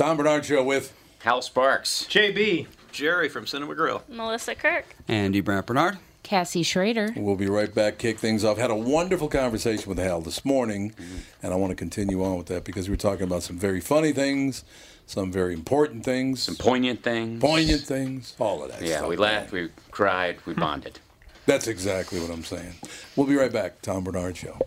Tom Barnard Show with Hal Sparks. JB. Jerry from Cinema Grill. Melissa Kirk. Andy Brandt Barnard. Cassie Schrader. We'll be right back. Kick things off. Had a wonderful conversation with Hal this morning, mm-hmm. and I want to continue on with that because we were talking about some very funny things, some very important things, Some poignant things. poignant things, all of that. Yeah, stuff, we laughed, we cried, we bonded. That's exactly what I'm saying. We'll be right back. Tom Barnard Show.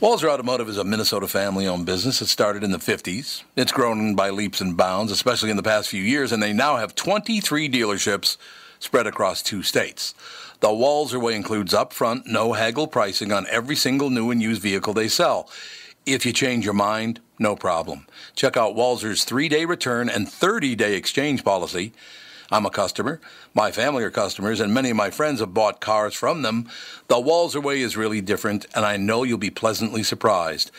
Walser Automotive is a Minnesota family owned business. It started in the 50s. It's grown by leaps and bounds, especially in the past few years, and they now have 23 dealerships spread across two states. The Walser way includes upfront, no haggle pricing on every single new and used vehicle they sell. If you change your mind, no problem. Check out Walser's three day return and 30 day exchange policy. I'm a customer. My family are customers, and many of my friends have bought cars from them. The Walser way is really different, and I know you'll be pleasantly surprised.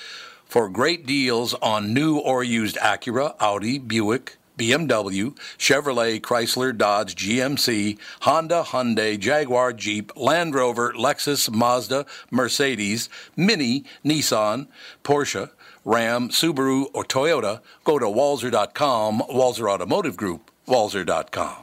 For great deals on new or used Acura, Audi, Buick, BMW, Chevrolet, Chrysler, Dodge, GMC, Honda, Hyundai, Jaguar, Jeep, Land Rover, Lexus, Mazda, Mercedes, Mini, Nissan, Porsche, Ram, Subaru, or Toyota, go to walser.com, Walser Automotive Group, walser.com.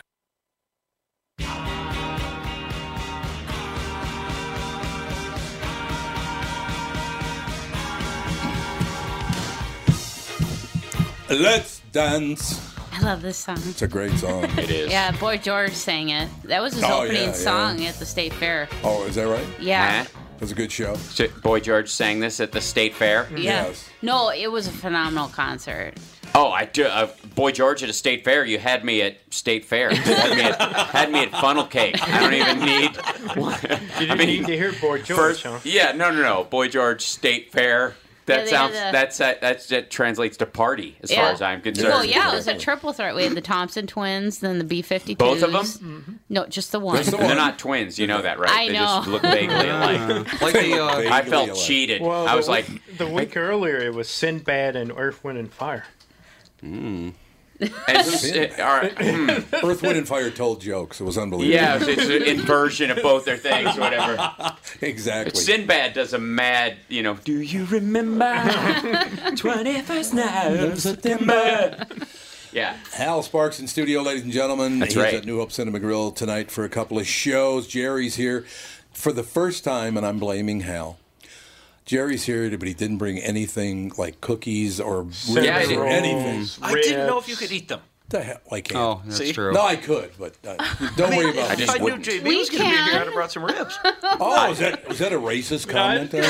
Let's dance. I love this song. It's a great song. It is. Yeah, Boy George sang it. That was his Oh, opening yeah, yeah. song at the state fair. Oh, is that right? Yeah. Huh? That's a good show. So Boy George sang this at the state fair. Yeah. Yes. No, it was a phenomenal concert. Oh, I do. Uh, Boy George at a state fair. You had me at state fair. You had me at, had me at funnel cake. I don't even need. You didn't need to hear Boy George, First, yeah, no, no, no. Boy George State Fair. That Yeah, sounds. had a- That's that. That's that translates to party as far as I'm concerned. Well, yeah, it was a triple threat. We had the Thompson twins, then the B 52s. Both of them? No, just the one. Just the And they're not twins. You know that, right? I they know. just look vaguely alike. Like the uh, I felt alike. cheated. Well, I was the, like, the week earlier it was Sinbad and Earth, Wind, and Fire. and uh, hmm. Earth, Wind, and Fire told jokes. It was unbelievable. yeah, it's, it's an inversion of both their things, whatever. exactly. Sinbad does a mad, you know. Do you remember twenty first night of September? Yeah. Hal Sparks in studio, ladies and gentlemen. That's He's right. at New Hope Cinema Grill tonight for a couple of shows. Jerry's here for the first time, and I'm blaming Hal. Jerry's here, but he didn't bring anything like cookies or ribs Yeah, I or didn't. anything. I didn't know if you could eat them. The hell, I can't. Oh, that's See? true. No, I could, but uh, don't worry about it. I knew wouldn't. JB was going to be here. I'd have brought some ribs. Oh, is that is that a racist comment? there?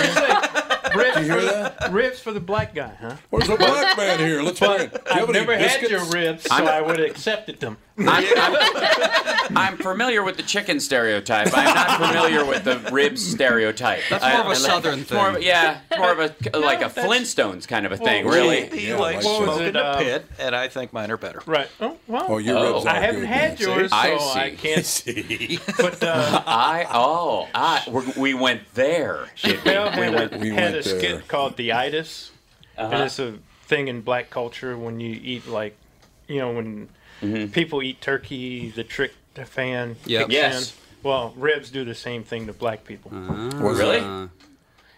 Ribs, you hear for that? the, ribs for the black guy, huh? Where's the black man here? Let's bring it. Do you have I've any never had your ribs, so I'm- I would have accepted them. I'm, I'm, I'm familiar with the chicken stereotype. I'm not familiar with the ribs stereotype. That's more I- of a I- Southern it's More of, thing. a- yeah, it's more of a like a Flintstones kind of a thing, really. He Yeah, likes like so. smoking What was a uh, pit, and I think mine are better. Right. Oh, well, Oh, your Oh. ribs. I are haven't good, had man. yours, so I I, see. can't. See? But uh, I oh I we're, we went there. did we? Mel had, went- a, we had a there. skit called The Itis, Uh-huh. and it's a thing in black culture when you eat like, you know, when Mm-hmm. people eat turkey, the trick the fan. Yep. Yes. in. Well, ribs do the same thing to black people. Was Really? it?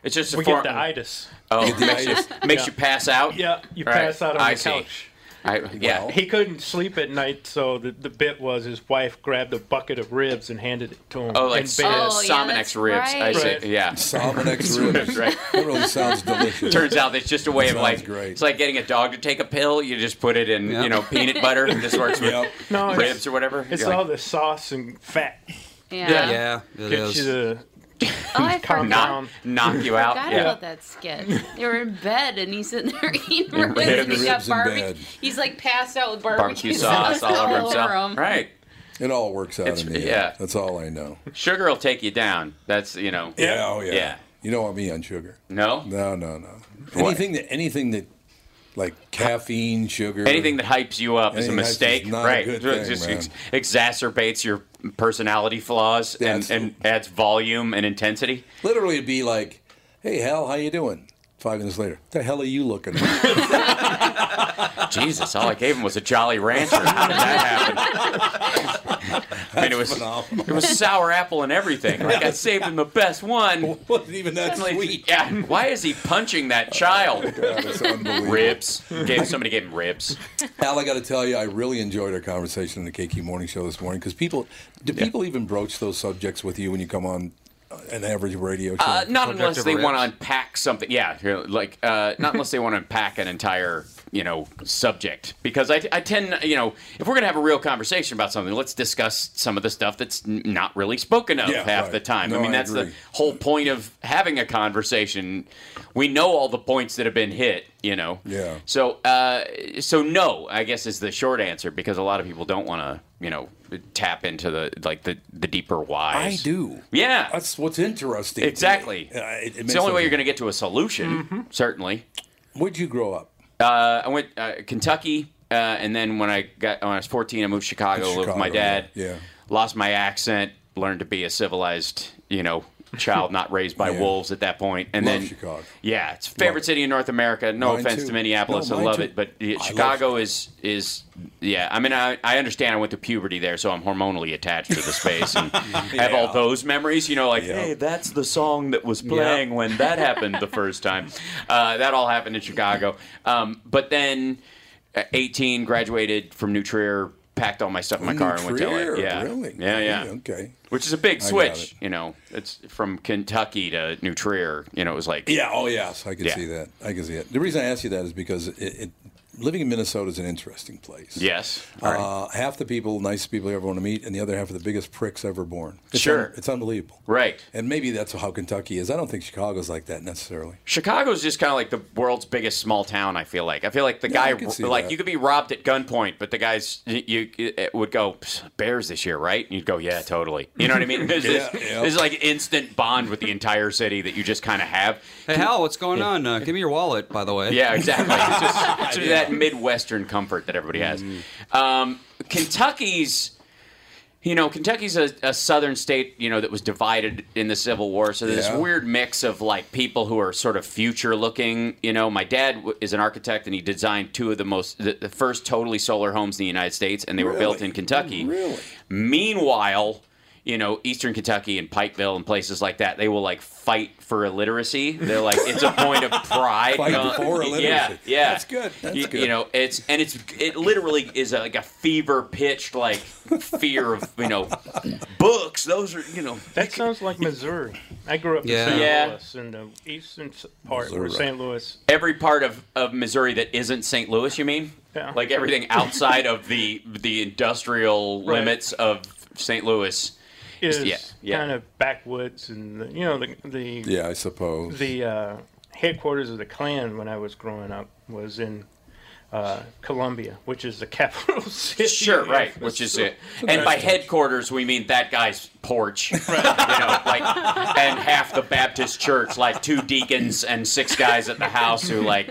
It's just a we form. get the itis. oh, Get makes, itis. makes Yeah. you pass out. Yeah, you Right. pass out on I the see. couch. I, yeah. Well, He couldn't sleep at night, so the, the bit was his wife grabbed a bucket of ribs and handed it to him oh, like in Sa- bed. Uh, oh, yeah, Sominex that's ribs. I right. see. Right. Yeah. Salmonex ribs. Right. That really sounds delicious. Turns out it's just a way of Sounds like great. it's like getting a dog to take a pill. You just put it in, Yeah. you know, peanut butter. And this works with Yep. No, it's- ribs or whatever. It's You're like, all the sauce and fat. Yeah. Yeah. Yeah, it Get is. you the Oh, I calm forgot. knock, down. knock you out. forgot Yeah. about that skit. They were in bed and he's sitting there eating Yeah, ribs ribs- and he's got barbecue. He's like passed out with Barbecue barbecue, sauce all over himself. him. Right. It all works out It's- in the end. yeah. That's all I know. Sugar will take you down. That's you know. Yeah, oh yeah. Yeah. You don't want me on sugar. No. No, no, no. Anything that anything that like caffeine, sugar, Anything that hypes you up is a mistake, a right? thing, just ex- exacerbates your personality flaws and, and adds volume and intensity. literally it'd be like, "Hey, Hal, how you doing?" Five minutes later, the hell are you looking at? Jesus, all I gave him was a Jolly Rancher. How did that happen? I mean, it was phenomenal. it was sour apple and everything. Like I saved him the best one. Wasn't even that Like, sweet. yeah, why is he punching that child? God, that's unbelievable. Ribs. Gave somebody gave him ribs. Al, I got to tell you, I really enjoyed our conversation in the KQ Morning Show this morning because people, do people even broach those subjects with you when you come on uh, an average radio show? Uh, not Subject unless they want to unpack something. Yeah, like uh, not unless they want to unpack an entire you know subject. Because I, I tend you know if we're gonna have a real conversation about something, let's discuss some of the stuff that's n- not really spoken of Yeah, half right. the time. No, I mean I that's the whole point of having a conversation. We know all the points that have been hit. You know. Yeah. So uh, so no, I guess is the short answer because a lot of people don't want to you know tap into the like the the deeper whys. I do. Yeah. That's what's interesting. Exactly. Uh, it- it It's the only way you're going to get to a solution, certainly. Where'd you grow up? Uh, I went uh, Kentucky, uh, and then when I got when I was 14, I moved to Chicago, lived with my dad. yeah. Lost my accent, learned to be a civilized, you know, child not raised by Yeah. wolves at that point, and Love then Chicago. Yeah, it's favorite it. city in North America. No Mine offense too. to Minneapolis, No, I love too. it, but yeah, love Chicago is is yeah. I mean, I, I understand. I went to puberty there, so I'm hormonally attached to the space and have all those memories. You know, like Yeah. hey, that's the song that was playing when that happened the first time. Uh, that all happened in Chicago. Um, but then, 18, graduated from New Trier, packed all my stuff in my car and went to LA. Yeah, Really? yeah, yeah. Okay. Which is a big switch. You know, it's from Kentucky to New Trier. You know, it was like Yeah. Oh, yes. I can Yeah. see that. I can see it. The reason I ask you that is because it, it, living in Minnesota is an interesting place. yes. All right. Uh, half the people, nice people you ever want to meet, and the other half are the biggest pricks ever born. It's Sure. un- it's unbelievable. Right. And maybe that's how Kentucky is. I don't think Chicago's like that necessarily. Chicago's just kind of like the world's biggest small town. I feel like. I feel like the Yeah, guy, like that. you could be robbed at gunpoint, but the guys you, you it would go Bears this year, right? And you'd go, yeah, totally. You know what I mean? There's this, Yeah, yeah. there's like instant bond with the entire city that you just kind of have. Hey, Hal, what's going on? Uh, give me your wallet, by the way. Yeah, exactly. It's just, it's that midwestern comfort that everybody has. Um, Kentucky's. You know, Kentucky's a, a southern state, you know, that was divided in the Civil War. So there's Yeah. this weird mix of like people who are sort of future looking. You know, my dad w- is an architect and he designed two of the most, the, the first totally solar homes in the United States, and they were built in Kentucky. Really? Meanwhile, you know, Eastern Kentucky and Pikeville and places like that, they will like fight for illiteracy. They're like, it's a point of pride. Fight Uh, for illiteracy. Yeah, yeah. That's good. That's you, good. you know, it's and it's it literally is a, like a fever pitched like fear of you know books. Those are you know That sounds like Missouri. I grew up Yeah. in St. Yeah. Louis, in the eastern part where Missouri. St. Louis. every part of, of Missouri that isn't St. Louis. You mean? Yeah. Like everything outside of the the industrial Right. limits of St. Louis. Is Yeah, yeah. kind of backwoods, and the, you know the the Yeah, I suppose. the uh, headquarters of the Klan when I was growing up was in uh, Columbia, which is the capital city. Sure, right. Which is it. And by headquarters, we mean that guy's porch. you know, like, and half the Baptist church, like two deacons and six guys at the house who, like,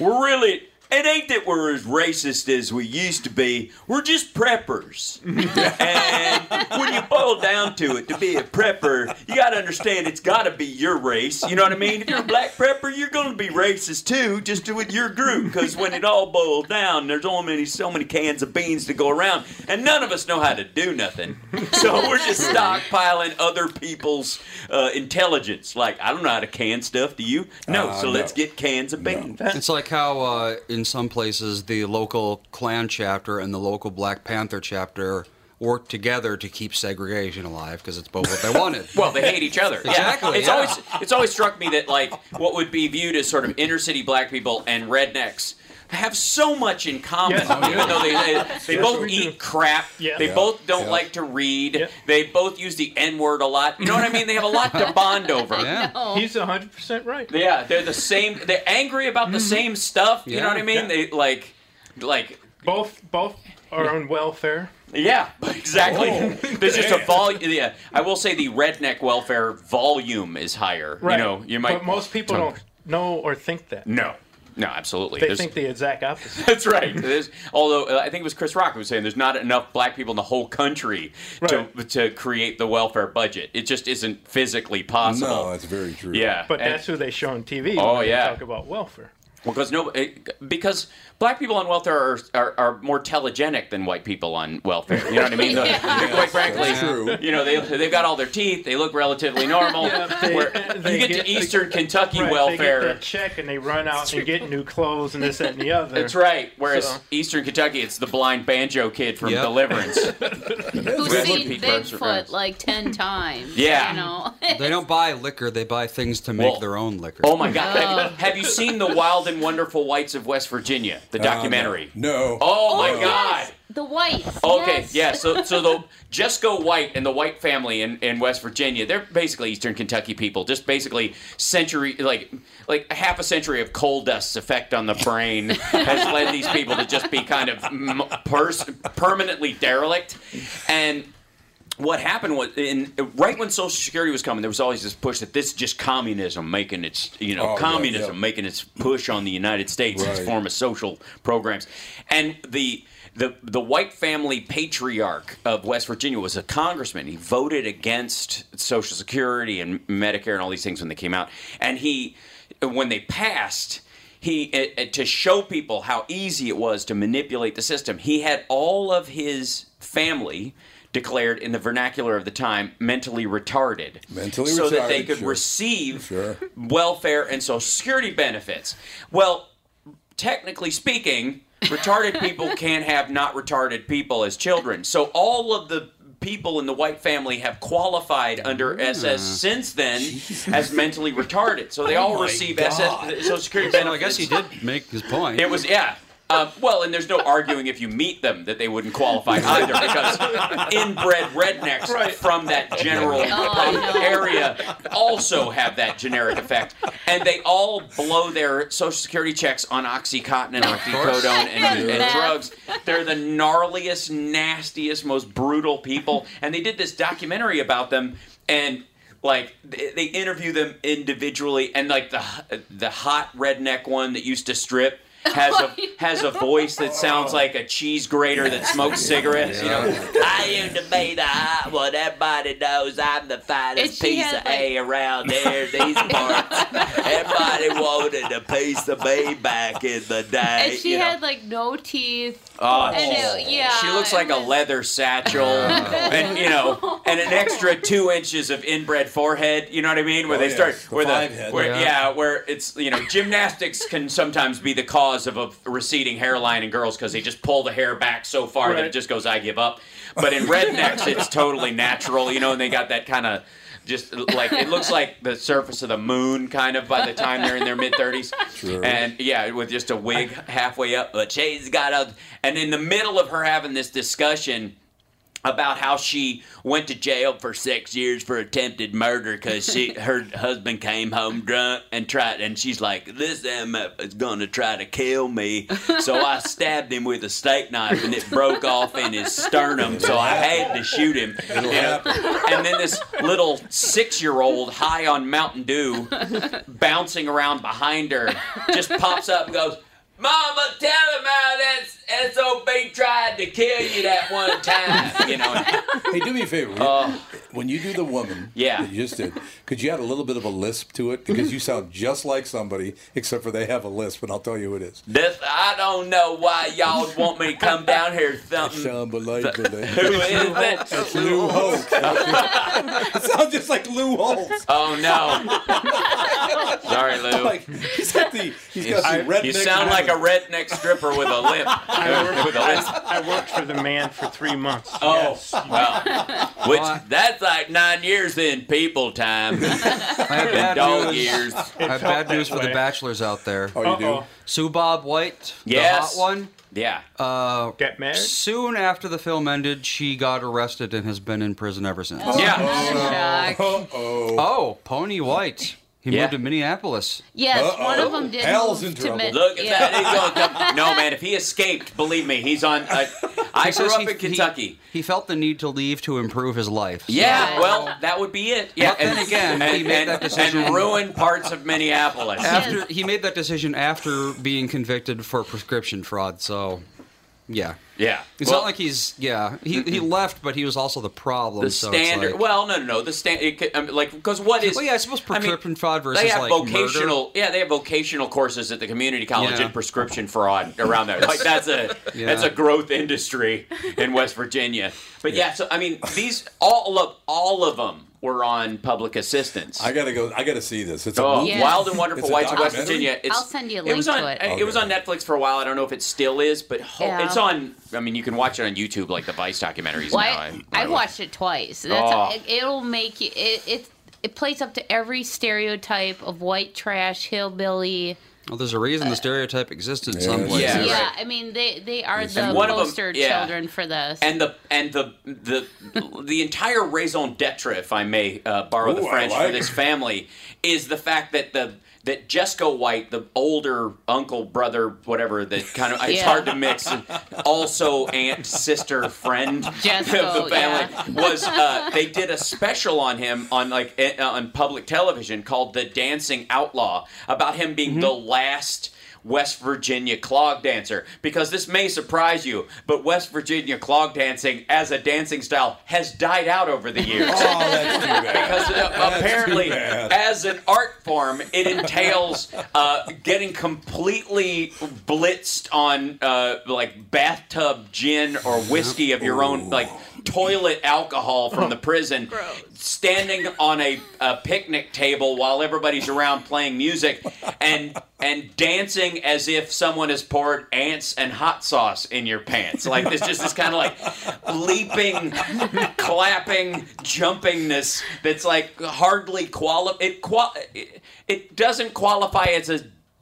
we're really. It ain't that we're as racist as we used to be. We're just preppers. and when you boil down to it, to be a prepper, you got to understand it's got to be your race. You know what I mean? If you're a black prepper, you're going to be racist too, just with your group. Because when it all boils down, there's only so many cans of beans to go around, and none of us know how to do nothing. So we're just stockpiling other people's uh, intelligence. Like I don't know how to can stuff. Do you? No. Uh, so let's get cans of beans. It's like how uh, in some places the local Klan chapter and the local Black Panther chapter work together to keep segregation alive because it's both what they wanted. Well, they hate each other. Exactly, Yeah. It's yeah. always it's always struck me that like what would be viewed as sort of inner city black people and rednecks have so much in common, Yes. even though they they, they both we do. eat crap. Yeah. They Yeah. both don't Yeah. like to read. Yeah. They both use the N word a lot. You know what I mean? They have a lot to bond over. yeah. He's hundred percent right. Yeah, they're the same. They're angry about the mm-hmm. same stuff. You know what I mean? Yeah. They like, like Both both are on welfare. Yeah, exactly. Oh, There's just a volume. Yeah, I will say the redneck welfare volume is higher. Right. You know, you might. But most people don't know or think that. No, no, absolutely. They There's- think the exact opposite. that's right. There's, although uh, I think it was Chris Rock who was saying there's not enough black people in the whole country to Right. to create the welfare budget. It just isn't physically possible. No, that's very true. yeah, But and- that's who they show on TV. Oh, when yeah. They talk about welfare. Because no, eh, because black people on welfare are, are, are more telegenic than white people on welfare. You know what I mean? The- quite frankly, That's true. you know they they've got all their teeth. They look relatively normal. they- they you get, get- to Eastern Kentucky Right, welfare. They get that check and they run out and get new clothes and this, that, and the other. That's right. Whereas So- Eastern Kentucky, it's the blind banjo kid from Yep. Deliverance. Who's Red seen Pete Bigfoot like ten times? Yeah. You know. They don't buy liquor; they buy things to make Well, their own liquor. Oh my God! Have, oh. have you seen the Wild and Wonderful Whites of West Virginia, the Uh, documentary? No. Oh my Oh, God! yes, The whites. Okay, yes. yeah. So, so the Jesco White and the White family in, in West Virginia, they're basically Eastern Kentucky people. Just basically century, like like half a century of coal dust's effect on the brain has led these people to just be kind of m- pers- permanently derelict. And what happened was, in right when Social Security was coming, there was always this push that this is just communism making its, you know, Oh, communism yeah. making its push on the United States, its Right. form of social programs, and the. The, the white family patriarch of West Virginia was a congressman. He voted against Social Security and Medicare and all these things when they came out. And he, when they passed, he uh, uh, to show people how easy it was to manipulate the system. He had all of his family declared in the vernacular of the time mentally retarded, Mentally so that they could sure. receive Sure. welfare and Social Security benefits. Well, technically speaking, retarded people can't have not retarded people as children. So all of the people in the white family have qualified under ah. SS since then as mentally retarded. So they oh all receive SS Social Security benefits. I guess he did make his point. It was yeah. Uh, well, and there's no arguing if you meet them that they wouldn't qualify either, because inbred rednecks from that general Oh, no. area also have that generic effect, and they all blow their social security checks on OxyContin and oxycodone and, and Meth. drugs. They're the gnarliest, nastiest, most brutal people, and they did this documentary about them, and like they they interview them individually, and like the the hot redneck one that used to strip has a has a voice that sounds oh. like a cheese grater that smokes cigarettes. You know, I used to be the hot one. Everybody knows I'm the And finest piece had, of A around there. These parts. Everybody wanted a piece of me back in the day. And she you know. had like no teeth. Oh, and it, yeah. she looks like it a leather satchel, and you know, and an extra two inches of inbred forehead. You know what I mean? Where Oh, they yes, start the where five the head. where, Yeah. yeah. where it's you know gymnastics can sometimes be the cause of a receding hairline in girls because they just pull the hair back so far that it just goes I give up. But in rednecks, it's totally natural. You know, and they got that kind of. Just like it looks like the surface of the moon, kind of by the time they're in their mid thirties, and yeah, with just a wig halfway up. But she's got a, and in the middle of her having this discussion about how she went to jail for six years for attempted murder because she her husband came home drunk and tried and she's like this MF is gonna try to kill me. So I stabbed him with a steak knife and it broke off in his sternum so I had to shoot him. It'll You and then this little six year old high on Mountain Dew bouncing around behind her just pops up and goes Mama, tell him how that SOB tried to kill you that one time. You know, Hey, do me a favor. Uh, when you do the woman Yeah. that you just did, could you add a little bit of a lisp to it? Because mm-hmm. you sound just like somebody, except for they have a lisp, and I'll tell you who it is. this, I don't know why y'all want me to come down here. Something. Unbelievable. Who is that? That's Lou Holtz. it sounds just like Lou Holtz. Oh no! Sorry, Lou. Like he's got the he's got the redneck. You sound like a redneck stripper with a lip. with a lisp. I worked for the man for three months. Oh, well, which that's like nine years in people time, I have bad dog news. years. I have bad that news for the bachelors out there. Oh, you do. Uh-oh. Sue Bob White, Yes. the hot one. Yeah. Uh, Get married? soon after the film ended, she got arrested and has been in prison ever since. Yeah. Shock. Oh, Oh, Poney White. He Yeah. moved to Minneapolis. Yes, Uh-oh. one of them did Hal's move in to trouble. mid- Look at yeah. that. He's going to, no, man. If he escaped, believe me, he's on. Uh, I He grew up he- in Kentucky. He, he felt the need to leave to improve his life. yeah, Yeah. well, that would be it. Yeah, But then again, and, he made and, that decision- and ruin parts of Minneapolis. After he made that decision after being convicted for prescription fraud, so yeah. Yeah, It's Well, not like he's yeah. He he left, but he was also the problem. the so standard. like- well, no, no, no. The stand. I mean, like because what is? Well, yeah, I suppose I mean, prescription fraud versus they have like vocational. Yeah, they have vocational courses at the community college Yeah. in prescription fraud around there. Like that's a Yeah. that's a growth industry in West Virginia. But yeah, so I mean, these all of all of them were on public assistance. I gotta go. I gotta see this. It's a Oh, movie. Yes. Wild and Wonderful It's a Whites of West? Virginia. It's, I'll send you a it was link on, to it. It was on Netflix for a while. I don't know if it still is, but ho- Yeah. it's on. I mean, you can watch it on YouTube, like the Vice documentaries. Well, now. I, I- I've watched it twice. That's Oh. it, it'll make you. It, it it plays up to every stereotype of white trash hillbilly. Well, there's a reason the stereotype exists in some Yeah. places. Yeah, Yeah, right. I mean they they are the And one of 'em- poster yeah. children for this. and the and the the the entire raison d'être, if I may uh, borrow the Ooh, I French like for this family, is the fact that the that Jesco White, the older uncle, brother, whatever, that kind of it's hard to mix, and also aunt, sister, friend Jesco, of the family was uh, they did a special on him on like eh, on public television called "The Dancing Outlaw" about him being the last. West Virginia clog dancer because this may surprise you, but West Virginia clog dancing as a dancing style has died out over the years. Oh, that's too bad. Because uh, That's apparently, bad. as an art form, it entails uh, getting completely blitzed on uh, like bathtub gin or whiskey of your own, like toilet alcohol from oh. the prison, standing on a, a picnic table while everybody's around playing music, and and dancing as if someone has poured ants and hot sauce in your pants. Like there's just this kind of like leaping, clapping, jumpingness that's like hardly quali it qual it, it doesn't qualify as a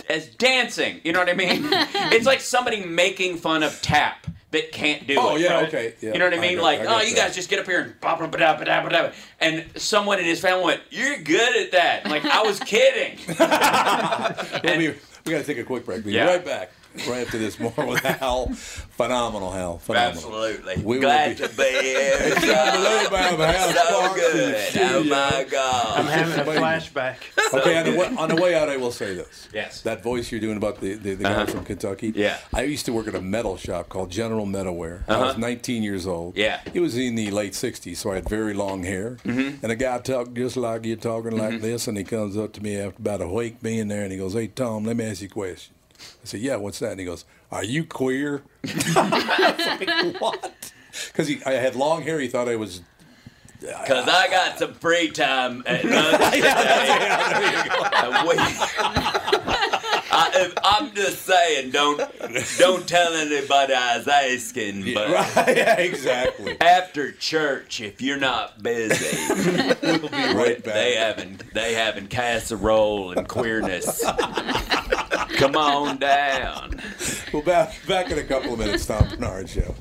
as dancing. You know what I mean? it's like somebody making fun of tap that can't do Oh it. Oh yeah, okay. Yeah, You know what I mean? got- like, I oh, you that. guys just get up here and ba da ba da ba da. And someone in his family went, "You're good at that." Like, I was kidding. We'll be, we got to take a quick break. We'll be Yeah. right back. Right after this, more with Hal. Phenomenal, Hal. Phenomenal. Absolutely. We will Glad be- to be here. Unbelievable, Hal so Sparks in the good. Oh my God. I'm having a Amazing. flashback. Okay, on the, way, on the way out, I will say this. Yes. That voice you're doing about the, the, the guy from Kentucky. Uh-huh. Yeah. Uh-huh. I used to work at a metal shop called General Metalwear. I was 19 years old. Yeah. It was in the late 60s, so I had very long hair. Mm-hmm. And a guy talked just like you're talking like Mm-hmm. this, and he comes up to me after about a week being there, and he goes, Hey, Tom, let me ask you a question. I said, Yeah, what's that? And he goes, Are you queer? Like, What? Because I had long hair. He thought I was uh, Because I got some free time at lunch today. And we- I, I'm just saying, don't don't tell anybody I was asking. But yeah, exactly. after church, if you're not busy, We'll be right back. they having they having casserole and queerness. Come on down. We'll back back in a couple of minutes. Tom Barnard Show.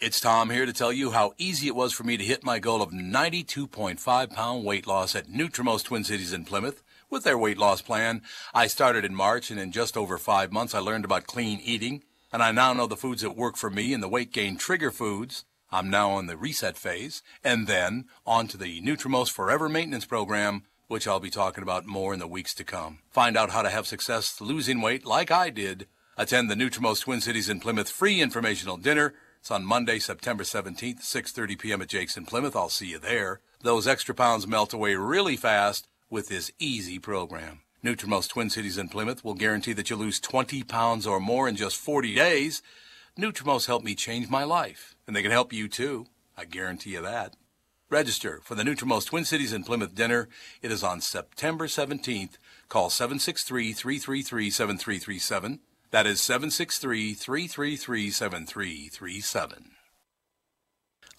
It's Tom here to tell you how easy it was for me to hit my goal of 92.5 pound weight loss at Nutrimost Twin Cities in Plymouth. With their weight loss plan, I started in March, and in just over five months, I learned about clean eating, and I now know the foods that work for me and the weight gain trigger foods. I'm now on the reset phase, and then on to the Nutrimost Forever Maintenance Program, which I'll be talking about more in the weeks to come. Find out how to have success losing weight like I did. Attend the Nutrimost Twin Cities in Plymouth free informational dinner. It's on Monday, September 17th, 6:30 p.m. at Jake's in Plymouth. I'll see you there. Those extra pounds melt away really fast with this easy program. Nutrimost Twin Cities in Plymouth will guarantee that you lose 20 pounds or more in just 40 days. Nutrimost helped me change my life, and they can help you too. I guarantee you that. Register for the Nutrimost Twin Cities in Plymouth dinner. It is on September 17th. Call 763-333-7337. That is 763-333-7337.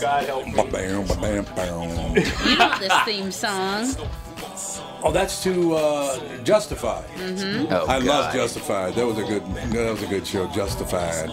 God help me. Ba-bam, ba-bam, bam. You know this theme song. Oh, that's to uh, Justified. Oh, I love Justified. That was a good. That was a good show. Justified.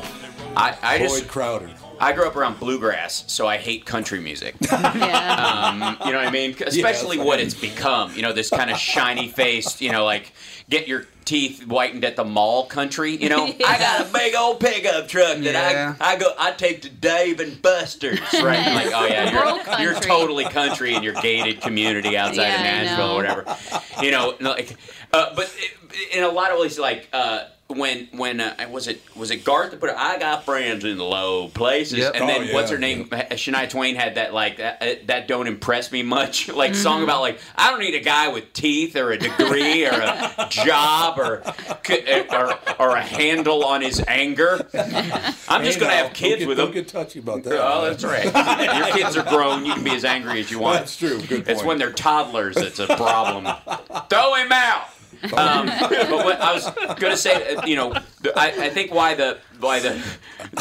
I, I Boyd just Crowder. I grew up around bluegrass, so I hate country music. Yeah. Um, you know what I mean? Especially it's what like- it's become. You know, this kind of shiny faced, you know, like get your teeth whitened at the mall country. You know, I got a big old pickup truck that Yeah. I I go I take to Dave and Buster's. Right? Like, oh yeah, you're, you're country. totally country in your gated community outside Yeah, of I Nashville or whatever. You know, like, uh, but in a lot of ways, like. Uh, when when uh, was it was it Garth that put it, I got friends in the low places Yep. and Oh, then yeah, what's her name Shania Twain had that like that, uh, that don't impress me much like song about like I don't need a guy with teeth or a degree or a job or or, or a handle on his anger. I'm just Hey, gonna now, have kids don't get, with don't get touchy about that. Oh, that's right. Your kids are grown. You can be as angry as you want. That's true. Good It's point. when they're toddlers that's a problem. Throw him out. Um, but what I was going to say, uh, you know, I, I think why the why the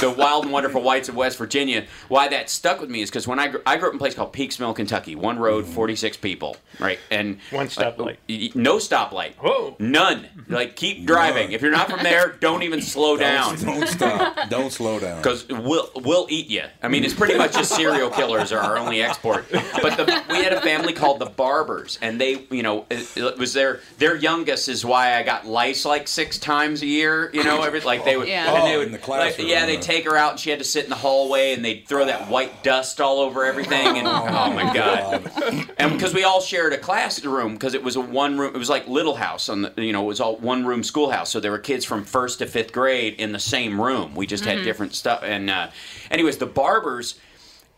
the wild and wonderful whites of West Virginia, why that stuck with me is because when I grew, I grew up in a place called Peaks Mill, Kentucky, one road, mm-hmm. forty six people, right, and One uh, stoplight. like, y- no stoplight, Whoa. none. Like keep driving. If you're not from there, don't even slow down. Don't, don't stop. Don't slow down. Because we'll we'll eat you. I mean, it's pretty much just serial killers are our only export. But the, we had a family called the Barbers, and they, you know, it, it was their their youngest is why I got lice like six times a year. You know, every like they would, Yeah. and they Oh, would in the like, yeah, they'd take her out, and she had to sit in the hallway, and they'd throw that white dust all over everything, and oh my god. And because we all shared a classroom, because it was a one room, it was like Little House on the, you know, it was all one room schoolhouse. So there were kids from first to fifth grade in the same room. We just had different stuff. And uh, anyways, the barbers.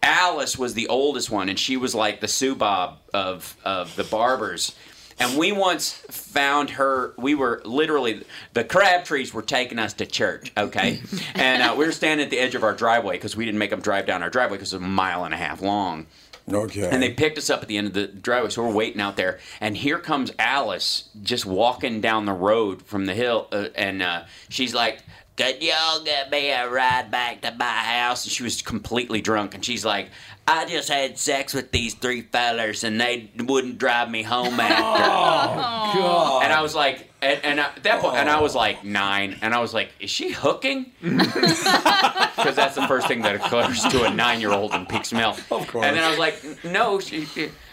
Alice was the oldest one, and she was like the Sue Bob of of the barbers. And we once found her. We were literally the Crabtrees were taking us to church. Okay, and uh, we were standing at the edge of our driveway because we didn't make them drive down our driveway because it's a mile and a half long. Okay. And they picked us up at the end of the driveway, so we're waiting out there. And here comes Alice just walking down the road from the hill, uh, and uh, she's like, "Could y'all get me a ride back to my house?" And she was completely drunk, and she's like, "I just had sex with these three fellers, and they wouldn't drive me home after." Oh, God. And I was like, and, and at that point, and I was like nine, and I was like, "Is she hooking?" Because that's the first thing that occurs to a nine-year-old in Peaks Mill. Of course. And then I was like, "No, she."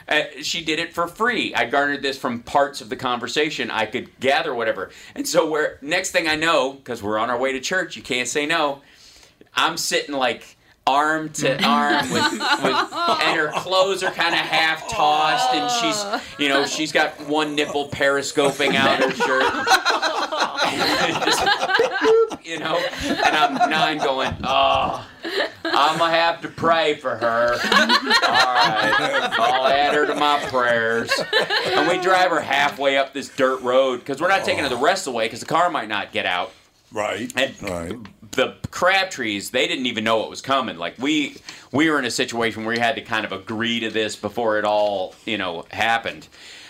Uh, she did it for free. I garnered this from parts of the conversation. I could gather whatever. And so, where next thing I know, because we're on our way to church, you can't say no. I'm sitting like arm to mm. arm with, with and her clothes are kind of half tossed, and she's, you know, she's got one nipple periscoping out her shirt. Just, you know, and I'm nine going, oh, I'm gonna have to pray for her. All right, I'll add her to my prayers. And we drive her halfway up this dirt road because we're not taking her the rest of the way because the car might not get out. Right. And Right. The Crabtrees, they didn't even know what was coming. Like we, we were in a situation where we had to kind of agree to this before it all, you know, happened.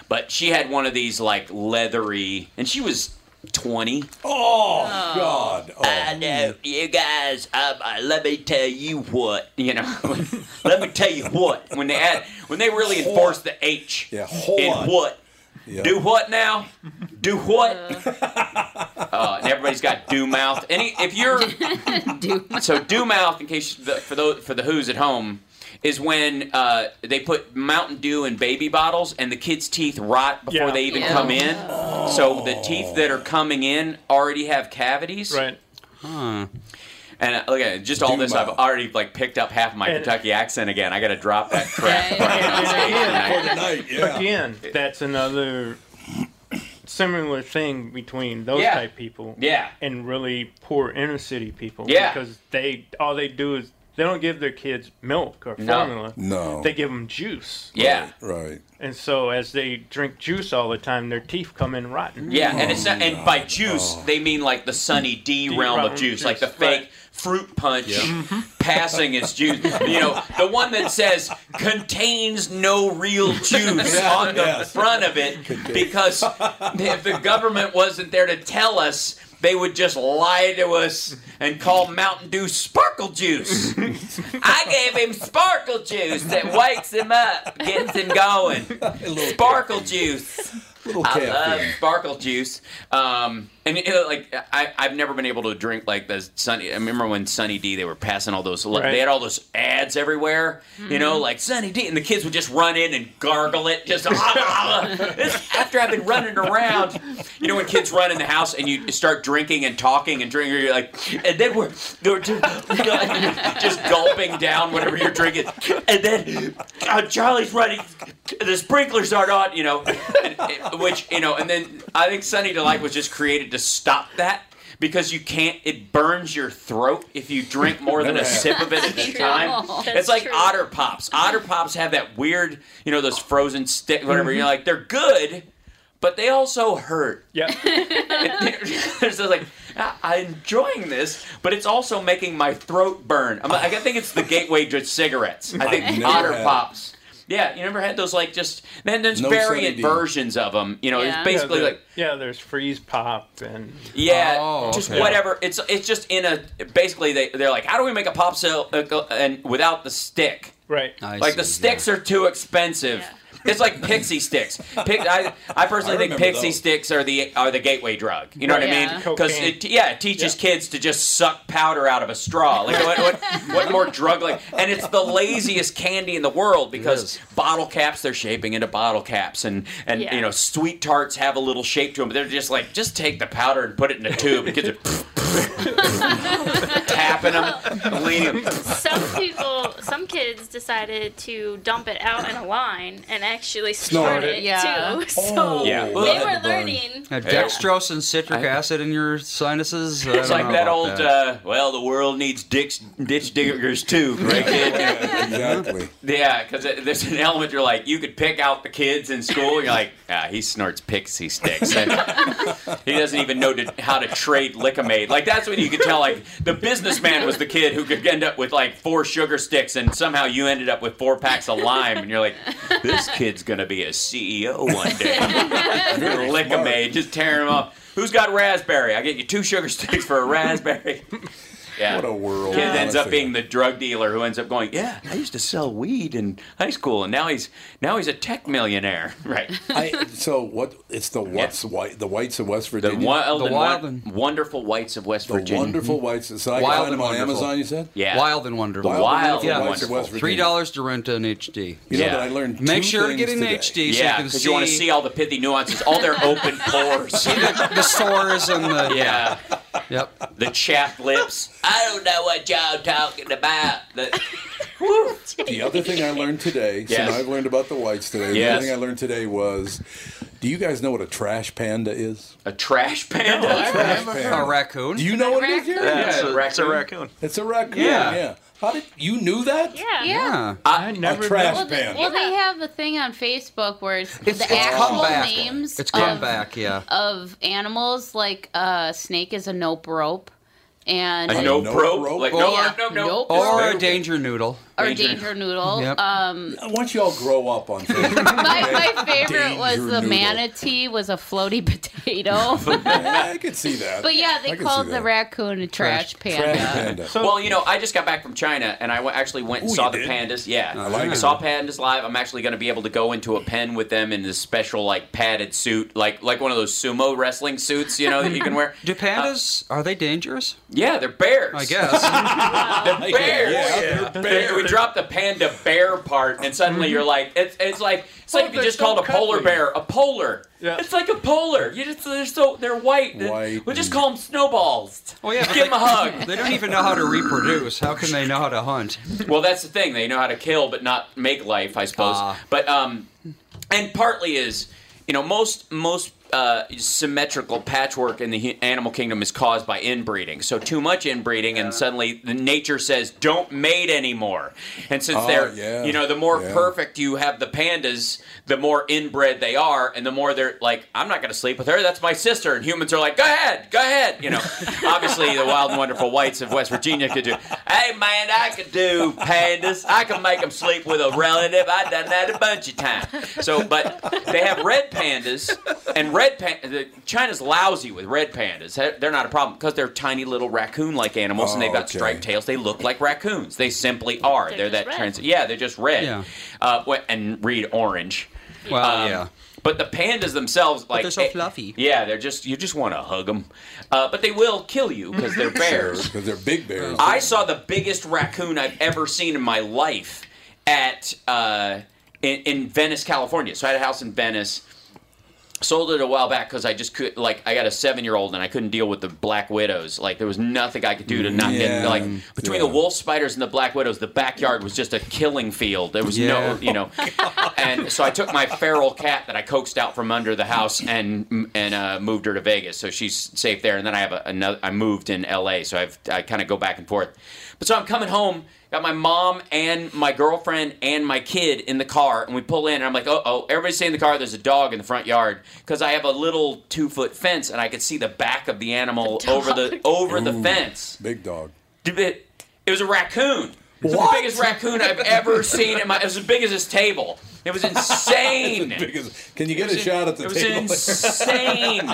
But she had one of these like leathery, and she was twenty. Oh, God. Oh. I know you guys. Um, uh, let me tell you what. You know, let me tell you what. When they add, when they really enforce the H Yeah, in what. Yeah. Do what now? Do what? Uh, and everybody's got Dew mouth. Any if you're so Dew mouth in case the, for those for the who's at home is when uh, they put Mountain Dew in baby bottles and the kids' teeth rot before Yeah. they even Yeah. come in. So the teeth that are coming in already have cavities. Right. Huh. And uh, look at just all Do this, I've already like picked up half my And- Kentucky accent again. I got to drop that crap. Yeah, right on yeah, tonight. Tonight, yeah. Again, that's another similar thing between those Yeah. type people Yeah. and really poor inner city people. Yeah. Because they all they do is they don't give their kids milk or No. formula. No. They give them juice. Yeah. Right. And so as they drink juice all the time, their teeth come in rotten. Yeah, and it's not, and by oh. juice they mean like the Sunny D, D realm of juice, juice, like the fake right. fruit punch passing is juice. You know, the one that says contains no real juice on the yes. front of it, because if the government wasn't there to tell us. They would just lie to us and call Mountain Dew sparkle juice. I gave him sparkle juice that wakes him up, gets him going. Sparkle juice. Little I love sparkle juice. Um, and you know, like I, I've never been able to drink like the Sunny. I remember when Sunny D they were passing all those. Right. They had all those ads everywhere. You know, like Sunny D, and the kids would just run in and gargle it. Just after I've been running around. You know, when kids run in the house and you start drinking and talking and drinking, you're like, and then we're they're just, just gulping down whatever you're drinking, and then uh, Charlie's running. The sprinklers aren't on, you know, and- which you know, and then I think Sunny Delight was just created to stop that because you can't. It burns your throat if you drink more than a Never sip of it at a time. That's It's like true. Otter Pops. Otter Pops have that weird, you know, those frozen stick, whatever. You're like, they're good, but they also hurt. Yeah. It's just like ah, I- I'm enjoying this, but it's also making my throat burn. I'm, I think it's the gateway to cigarettes. I think I've Otter had. Pops. Yeah, you never had those like just then there's No variant Sunny D. versions of them. You know, Yeah. it's basically yeah, there- like yeah, there's freeze pop and yeah, Oh, just okay. whatever. It's it's just in a basically they they're like how do we make a pop cell uh, and without the stick? right. I Like the see, sticks are too expensive. Yeah. It's like pixie sticks. Pic, I, I personally I think remember pixie those. sticks are the are the gateway drug. You know what I Yeah. mean? Because it yeah it teaches kids to just suck powder out of a straw. Like what what, what more drug like? And it's the laziest candy in the world because bottle caps they're shaping into bottle caps and and Yeah. you know sweet tarts have a little shape to them. But they're just like just take the powder and put it in a tube. And kids are tapping them, leaning. some people, some kids decided to dump it out in a line and actually snort, Snort it, it. Yeah. too. So Yeah. they were learning. Have dextrose and citric acid in your sinuses? I It's like that about old, Uh, well, the world needs ditch, ditch diggers too, right, kid? exactly. yeah, because there's an element you're like, you could pick out the kids in school. You're like, ah, he snorts pixie sticks. he doesn't even know to, how to trade Lik-M-Aid. Like, that's when you could tell, like, the businessman was the kid who could end up with, like, four sugar sticks and somehow you ended up with four packs of lime, and you're like, this kid's gonna be a CEO one day. You're lick a maid, just tearing them off. Who's got raspberry? I get you two sugar sticks for a raspberry. Yeah. What a world. Kid ends up being the drug dealer who ends up going, yeah, I used to sell weed in high school, and now he's now he's a tech millionaire. Right. I, so what? It's the what's white the whites of West The Virginia. wild, The and wild won- and- wonderful whites of West Virginia. The Virginia. wonderful mm-hmm. whites. So I Wild can find them on wonderful. Amazon. You said. Yeah. Wild and wonderful. Wild, Wild and and wonderful whites wonderful. West Three dollars to rent an HD. You know Yeah. that I learned. Make two sure to get an today. HD so Yeah, you can because see, you want to see all the pithy nuances, all their open pores. the, the sores and the Yeah, Yep. the chapped lips. I don't know what y'all talking about. The- The other thing I learned today, so Yes. now I've learned about the whites today. The other thing I learned today was, do you guys know what a trash panda is? a trash panda. Trash A panda. raccoon. Do you know what it is? Jerry? Yeah, it's, Yeah, a, it's a raccoon. raccoon. It's a raccoon. Yeah. Yeah. How did you knew that? Yeah. yeah. I A never trash Well, they, panda. well, they have a thing on Facebook where it's, It's, the it's actual back. names It's come of, back. Yeah. of animals. Like uh, snake is a nope rope, and A nope nope rope, rope? like no, Yeah, no, no, nope. Or a danger noodle. or danger- danger noodle. Yep. Um, I want you all grow up on Facebook. my, my favorite was the noodle. manatee was a floaty potato. Yeah, I could see that. But yeah, they can called the raccoon a trash, panda. Trash panda. well, you know, I just got back from China, and I actually went and Ooh, saw the did? pandas. Yeah, I like I saw pandas live. I'm actually going to be able to go into a pen with them in this special, like padded suit, like like one of those sumo wrestling suits, you know, that you can wear. Do pandas are they dangerous? Yeah, they're bears. I guess. They're bears. Yeah, they're bears. We dropped the panda bear part, and suddenly you're like, it's, it's like it's like if you just called a polar bear a polar. Yeah. It's like a polar. You just they're so they're white. White We'll just call them snowballs. Oh yeah, but Give them a hug. They don't even know how to reproduce. How can they know how to hunt? Well, that's the thing. They know how to kill, but not make life, I suppose. Ah. But um, and partly is, you know, most most uh, symmetrical patchwork in the animal kingdom is caused by inbreeding. So too much inbreeding, and suddenly the nature says don't mate anymore. And since Oh, they're, yeah. you know, the more Yeah. perfect you have the pandas, the more inbred they are, and the more they're like, I'm not going to sleep with her. That's my sister. And humans are like, go ahead, go ahead. You know, obviously the wild and wonderful whites of West Virginia could do. Hey man, I could do pandas. I can make them sleep with a relative. I've done that a bunch of times. So, but they have red pandas, and red pandas. China's lousy with red pandas. They're not a problem because they're tiny little raccoon-like animals, and they've Oh, got okay. striped tails. They look like raccoons. They simply are. They're They're, just that red. trans. Yeah, they're just red. Yeah. Uh, wh- and read orange. Well, Um, yeah. But the pandas themselves, like they're so eh, fluffy. Yeah, they're just you just want to hug them, uh, but they will kill you because they're bears. because they're big bears. I saw the biggest raccoon I've ever seen in my life at uh, in, in Venice, California. So I had a house in Venice. Sold it a while back because I just could like I got a seven year old and I couldn't deal with the black widows. Like there was nothing I could do to not Yeah, get like between yeah. the wolf spiders and the black widows, the backyard was just a killing field. There was Yeah. no you know, and so I took my feral cat that I coaxed out from under the house and and uh, moved her to Vegas, so she's safe there. And then I have a, another. I moved in L.A., so I've I kind of go back and forth. But so I'm coming home, got my mom and my girlfriend and my kid in the car, and we pull in, and I'm like, oh oh, everybody's stay in the car. There's a dog in the front yard because I have a little two foot fence, and I could see the back of the animal The over the dog. over the fence. big dog. It, it was a raccoon. It was What? the biggest raccoon I've ever seen. In my, it was as big as this table. It was insane. Because can you get a was shot at the it was table? insane.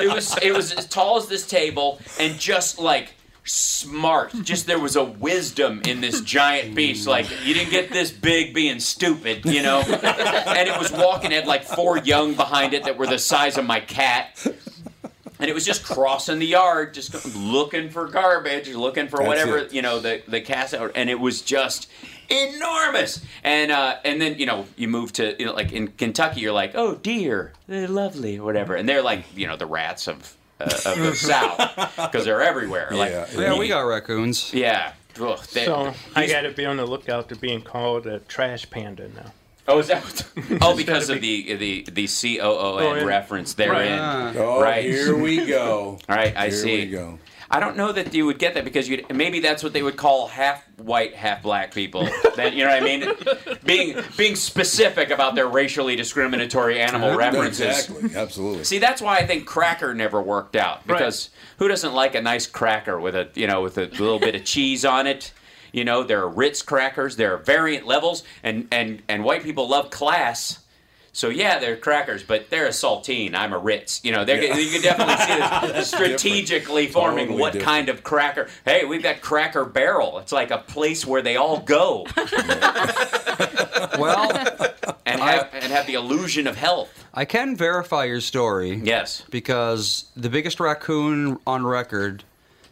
it was it was as tall as this table and just like smart. Just there was a wisdom in this giant beast. Like you didn't get this big being stupid, you know. and it was walking It had like four young behind it that were the size of my cat. And it was just crossing the yard, just looking for garbage, looking for That's whatever it. you know the the cast out, and it was just enormous. And uh, and then you know you move to you know like in Kentucky, you're like, oh deer, they're lovely or whatever, and they're like you know the rats of of the south because they're everywhere. Like Yeah. Yeah, we got raccoons. yeah. Ugh, they- So I got to be on the lookout to being called a trash panda now. Oh, is that? What, oh, because of the the the C O O Oh, N yeah. reference therein. Ah. oh, Right. here we go. All right, I here see. we go. I don't know that you would get that because you maybe that's what they would call half white, half black people. Then you know what I mean? being being specific about their racially discriminatory animal references. Exactly. Absolutely. See, that's why I think cracker never worked out because who doesn't like a nice cracker with a you know with a little bit of cheese on it? You know, there are Ritz crackers, there are variant levels, and and and white people love class. So yeah, they're crackers, but they're a saltine. I'm a Ritz. You know, they're, Yeah. you can definitely see this strategically different. forming Totally what different. kind of cracker. Hey, we've got Cracker Barrel. It's like a place where they all go. well, and have and have the illusion of health. I can verify your story. Yes. Because the biggest raccoon on record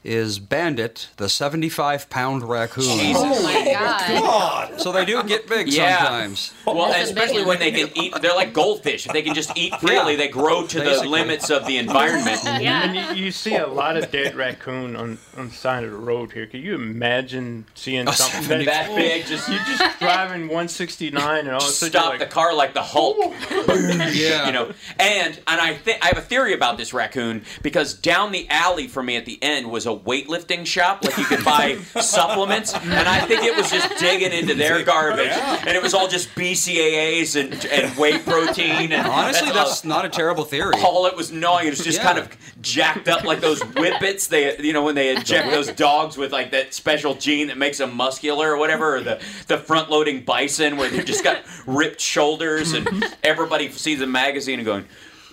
is Bandit, the 75 pound raccoon. Jesus. Oh my God. So they do get big Yeah. sometimes. Well, especially when they can eat, they're like goldfish. If they can just eat freely, Yeah. they grow to the limits of the environment. And you, you see a lot of dead raccoon on, on the side of the road here. Can you imagine seeing A something 70 that's that big, just- you just driving 169 and all of a sudden Stop like, the car like the Hulk. Yeah. You know, and and I think I have a theory about this raccoon because down the alley for me at the end was a weightlifting shop, like you could buy supplements, and I think it was just digging into their garbage, and it was all just BCAAs and, and whey protein. And Honestly, all- that's not a terrible theory. all it was gnawing. It was just Yeah. kind of jacked up like those whippets. They, you know, when they inject those dogs with like that special gene that makes them muscular or whatever, or the the front loading bison where they just got ripped shoulders, and everybody sees the magazine and going.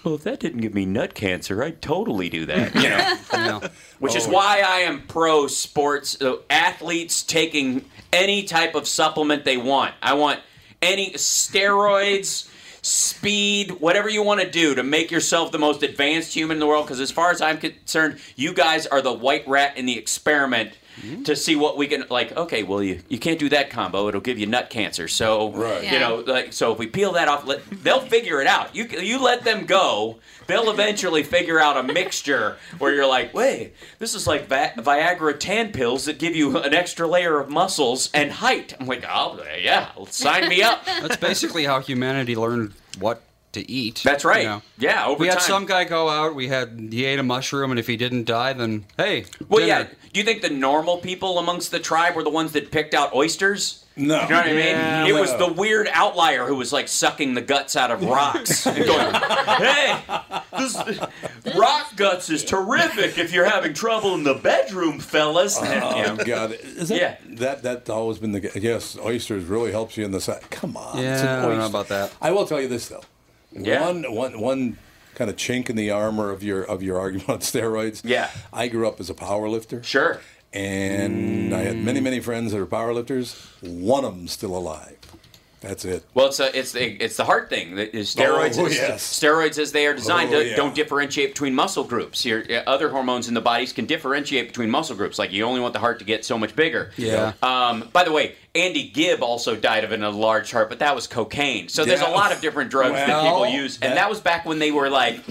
Well, if that didn't give me nut cancer, I'd totally do that. You know, which is Oh. why I am pro sports uh, athletes taking any type of supplement they want. I want any steroids, speed, whatever you want to do to make yourself the most advanced human in the world. Because as far as I'm concerned, you guys are the white rat in the experiment. To see what we can like, okay, well you, you can't do that combo; it'll give you nut cancer. So Right. you know, like so if we peel that off, let, they'll figure it out. You you let them go, they'll eventually figure out a mixture where you're like, wait, this is like Vi- Viagra tan pills that give you an extra layer of muscles and height. I'm like, oh yeah, sign me up. That's basically how humanity learned what to eat. That's right. you know. Yeah, over we had time. some guy go out. We had he ate a mushroom, and if he didn't die, then hey, Well, dinner. yeah. Do you think the normal people amongst the tribe were the ones that picked out oysters? No. You know what I Yeah. mean? It was the weird outlier who was like sucking the guts out of rocks and going, "Hey, this rock guts is terrific if you're having trouble in the bedroom, fellas." And, you know, Oh God! Is that, Yeah. that that's always been the yes. Oysters really helps you in the side. Come on, it's an Yeah, I don't know about that. I will tell you this though. Yeah. One one one kind of chink in the armor of your of your argument on steroids. Yeah. I grew up as a power lifter. Sure. And I had many many friends that are power lifters. One of them still alive. That's it. Well, it's a, it's the it's the heart thing. The- the Steroids, Oh, is- yes. steroids as they are designed Oh, do- yeah. don't differentiate between muscle groups. Your other hormones in the bodies can differentiate between muscle groups. Like you only want the heart to get so much bigger. Yeah. Um, by the way, Andy Gibb also died of an enlarged heart, but that was cocaine. So there's a lot of different drugs that people use, and that- that was back when they were like.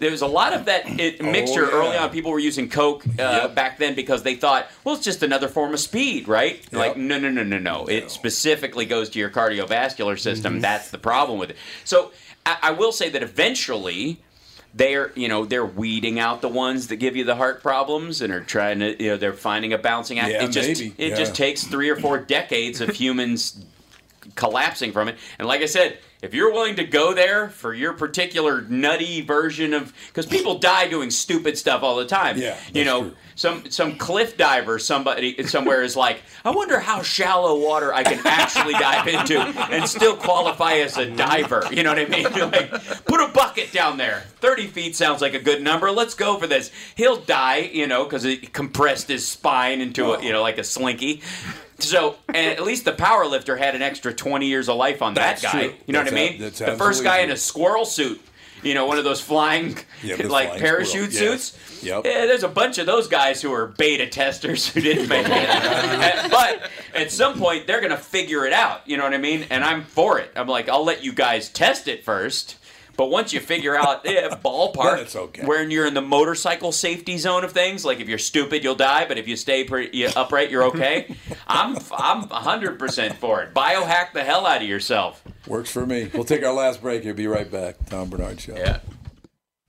There was a lot of that it, mixture Oh, yeah. early on. People were using coke uh, Yep. back then because they thought, well, it's just another form of speed, right? Like, no, no, no, no, no. It specifically goes to your cardiovascular system. Mm-hmm. That's the problem with it. So I, I will say that eventually they're you know they're weeding out the ones that give you the heart problems and are trying to you know they're finding a balancing act. Yeah, it just maybe, it yeah. just takes three or four decades of humans collapsing from it. And like I said, if you're willing to go there for your particular nutty version of because people die doing stupid stuff all the time. Yeah, you know, true. some some cliff diver somebody somewhere is like, I wonder how shallow water I can actually dive into and still qualify as a diver. You know what I mean? Like, put a bucket down there. Thirty feet sounds like a good number. Let's go for this. He'll die, you know, because it compressed his spine into a, oh. you know like a slinky. So, and at least the power lifter had an extra 20 years of life on That's that guy. true. You know That's what I mean? that's the first guy in a squirrel suit. You know, one of those flying, Yeah, like flying parachute squirrel, yes. suits. Yep. Yeah, there's a bunch of those guys who are beta testers who didn't make it. But at some point, they're going to figure it out. You know what I mean? And I'm for it. I'm like, I'll let you guys test it first. But once you figure out eh, ballpark, okay. when you're in the motorcycle safety zone of things, like if you're stupid, you'll die, but if you stay pretty, you- upright, you're okay. I'm I'm 100% for it. Biohack the hell out of yourself. Works for me. We'll take our last break You'll Be right back. Tom Barnard Show. Yeah.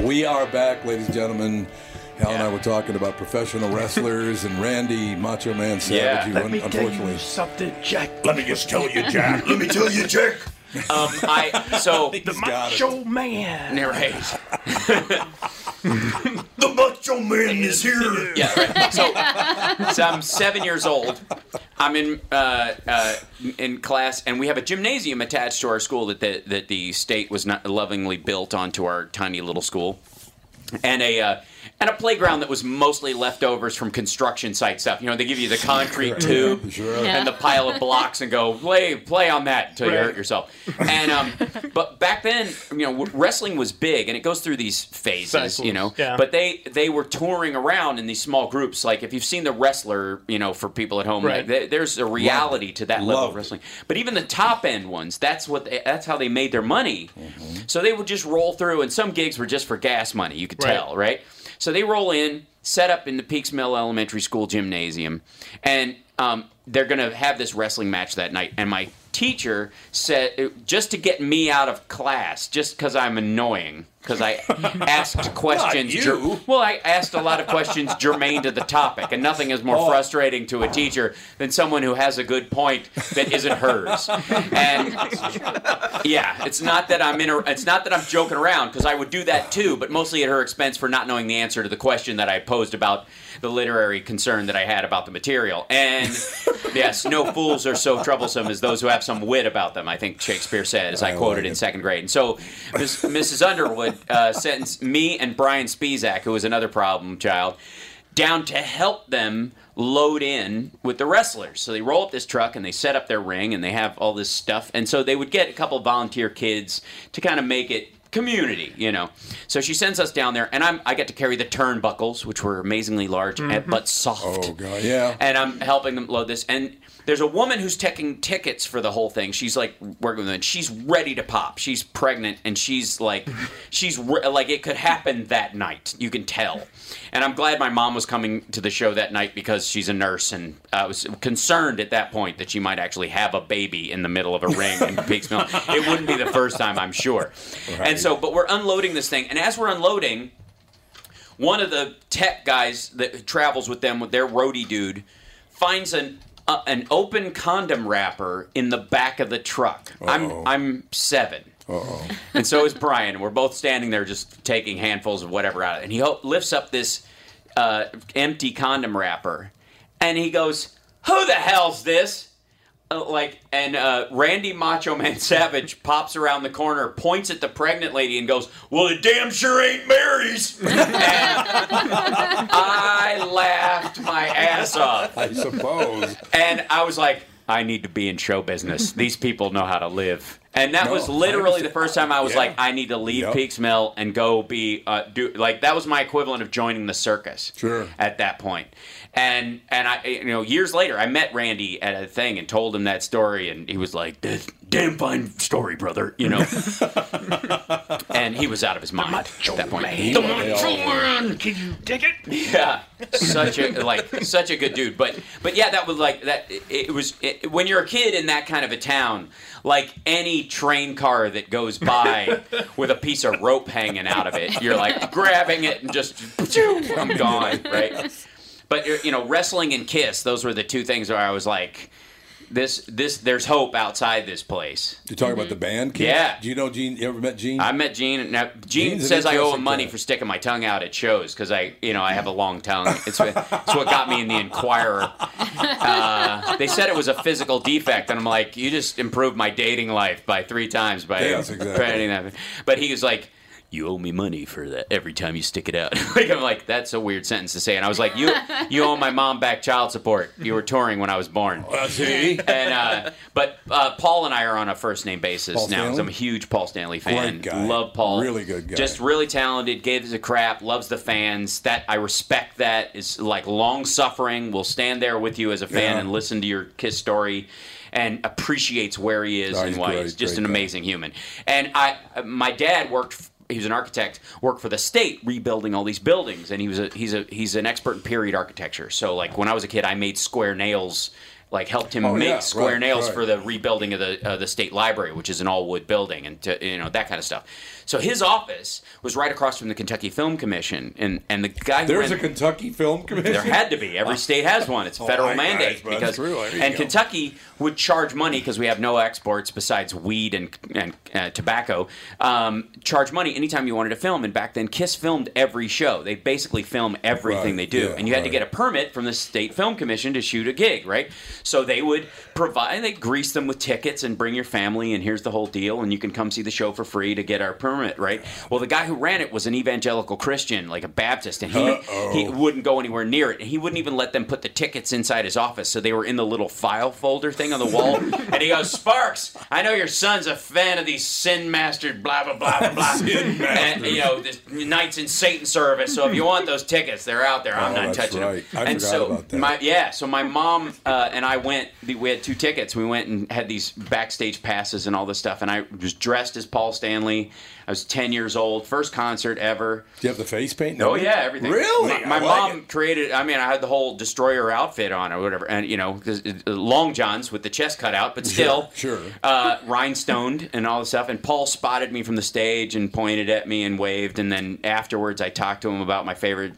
We are back, ladies and gentlemen. Hal and I were talking about professional wrestlers and Randy Macho Man Savage. who Let me tell unfortunately, you something, Jack. Let me just tell you, Jack. Let me tell you, Jack. Um, I so The Macho Man. right. the Macho Man is here. Yeah, right. So, so I'm seven years old. I'm in uh, uh, in class, and we have a gymnasium attached to our school that the that the state was not lovingly built onto our tiny little school, and a. Uh, and a playground that was mostly leftovers from construction site stuff. You know, they give you the concrete tube Sure. and the pile of blocks and go play play on that until you hurt yourself. And um, but back then, you know, wrestling was big, and it goes through these phases. You know, yeah. but they they were touring around in these small groups. Like if you've seen the wrestler, you know, for people at home, Right. like, there- there's a reality to that level Loved of wrestling. But even the top end ones, that's what they, that's how they made their money. Mm-hmm. So they would just roll through, and some gigs were just for gas money. You could Right. tell, right? So they roll in, set up in the Peaks Mill Elementary School gymnasium, and um, they're going to have this wrestling match that night. And my teacher said, just to get me out of class, just because I'm annoying, because I asked questions. you. ger- well, I asked a lot of questions germane to the topic, and nothing is more Oh. frustrating to a teacher than someone who has a good point that isn't hers. And yeah, it's not that I'm in. A, it's not that I'm joking around because I would do that too, but mostly at her expense for not knowing the answer to the question that I posed about the literary concern that I had about the material. And yes, no fools are so troublesome as those who have some wit about them. I think Shakespeare said, as I, I quoted like in second grade. And so Ms., Mrs. Underwood uh, sentenced me and Brian Spizak, who was another problem child, down to help them load in with the wrestlers. So they roll up this truck and they set up their ring and they have all this stuff. And so they would get a couple volunteer kids to kind of make it community, you know. So she sends us down there and I'm I get to carry the turnbuckles, which were amazingly large and, but soft. Oh god, yeah. And I'm helping them load this. And there's a woman who's taking tickets for the whole thing. She's like working with them. She's ready to pop. She's pregnant, and she's like, she's re- like it could happen that night. You can tell. And I'm glad my mom was coming to the show that night because she's a nurse, and I was concerned at that point that she might actually have a baby in the middle of a ring in Mill. It wouldn't be the first time, I'm sure. And so, but we're unloading this thing, and as we're unloading, one of the tech guys that travels with them with their roadie dude finds an uh, an open condom wrapper in the back of the truck. I'm I'm 7. Uh-oh. And so is Brian. We're both standing there just taking handfuls of whatever out of it. And he ho- lifts up this uh, empty condom wrapper and he goes, "Who the hell's this?" Uh, like and uh, Randy Macho Man Savage pops around the corner, points at the pregnant lady, and goes, "Well, it damn sure ain't Mary's." and I laughed my ass off. I suppose. And I was like, I need to be in show business. These people know how to live. And that No, was literally the first time I was Yeah. like, I need to leave Yep. Peaks Mill and go be uh, do like that was my equivalent of joining the circus. Sure. At that point. point, and and I you know years later I met Randy at a thing and told him that story and he was like, this damn fine story, brother. You know. and he was out of his mind at that point. The Macho Man. Can you dig it? Yeah, such a like such a good dude. But but yeah, that was like that. It, it was it, when you're a kid in that kind of a town. Like any train car that goes by with a piece of rope hanging out of it, you're like grabbing it and just I'm gone, right? But you know, wrestling and Kiss, those were the two things where I was like, this this there's hope outside this place. You're talking about the band? Kids? Yeah. Do you know Gene? You ever met Gene? I met Gene. Now, Gene Gene's an says I owe him money guy. for sticking my tongue out at shows because I, you know, I have a long tongue. It's, what- it's what got me in the Inquirer. Uh, they said it was a physical defect, and I'm like, you just improved my dating life by three times by Yes, exactly. crediting that. But he was like. You owe me money for that every time you stick it out. like I'm like, that's a weird sentence to say. And I was like, you you owe my mom back child support. You were touring when I was born. see? And uh, but uh, Paul and I are on a first name basis Paul now. 'cause Stanley? I'm a huge Paul Stanley fan. Great guy. Love Paul. Really good guy. Just really talented. Gives a crap. Loves the fans. That I respect. That is like long suffering. Will stand there with you as a fan Yeah. and listen to your Kiss story. And appreciates where he is Oh, and he's why great, he's just great an guy. amazing human. And I, my dad worked. He was an architect, worked for the state, rebuilding all these buildings, and he was a he's a he's an expert in period architecture. So like when I was a kid, I made square nails, like helped him Oh, make yeah, square right, nails right. for the rebuilding of the uh, the state library, which is an all wood building, and to, you know that kind of stuff. So his office was right across from the Kentucky Film Commission, and and the guy There's ran- a Kentucky Film Commission. there had to be. Every state has one. It's a Oh, federal I- mandate that's- because that's true. There you and go. Kentucky would charge money because we have no exports besides weed and and uh, tobacco. Um, charge money anytime you wanted to film. And back then, Kiss filmed every show. They basically film everything Right, they do, yeah, and you had to get a permit from the state film commission to shoot a gig, right? So they would provide. And they grease them with tickets and bring your family, and here's the whole deal, and you can come see the show for free to get our permit, right? Well, the guy who ran it was an evangelical Christian, like a Baptist, and he Uh-oh. he wouldn't go anywhere near it. And he wouldn't even let them put the tickets inside his office. So they were in the little file folder thing on the wall. and he goes, Sparks, I know your son's a fan of these sin mastered blah, blah, blah, blah, blah. and, you know, this Knights in Satan service. So if you want those tickets, they're out there. I'm Oh, not touching right. them. I and so about that. my yeah, so my mom uh, and I went. We had two tickets. We went and had these backstage passes and all this stuff. And I was dressed as Paul Stanley. I was 10 years old. First concert ever. Do you have the face paint? Oh yeah, everything. Really? My, my like mom created. I mean, I had the whole destroyer outfit on or whatever, and you know, uh, long johns with the chest cut out, but still, Sure, sure. uh, rhinestoned and all this stuff. And Paul spotted me from the stage and pointed at me and waved. And then afterwards, I talked to him about my favorite,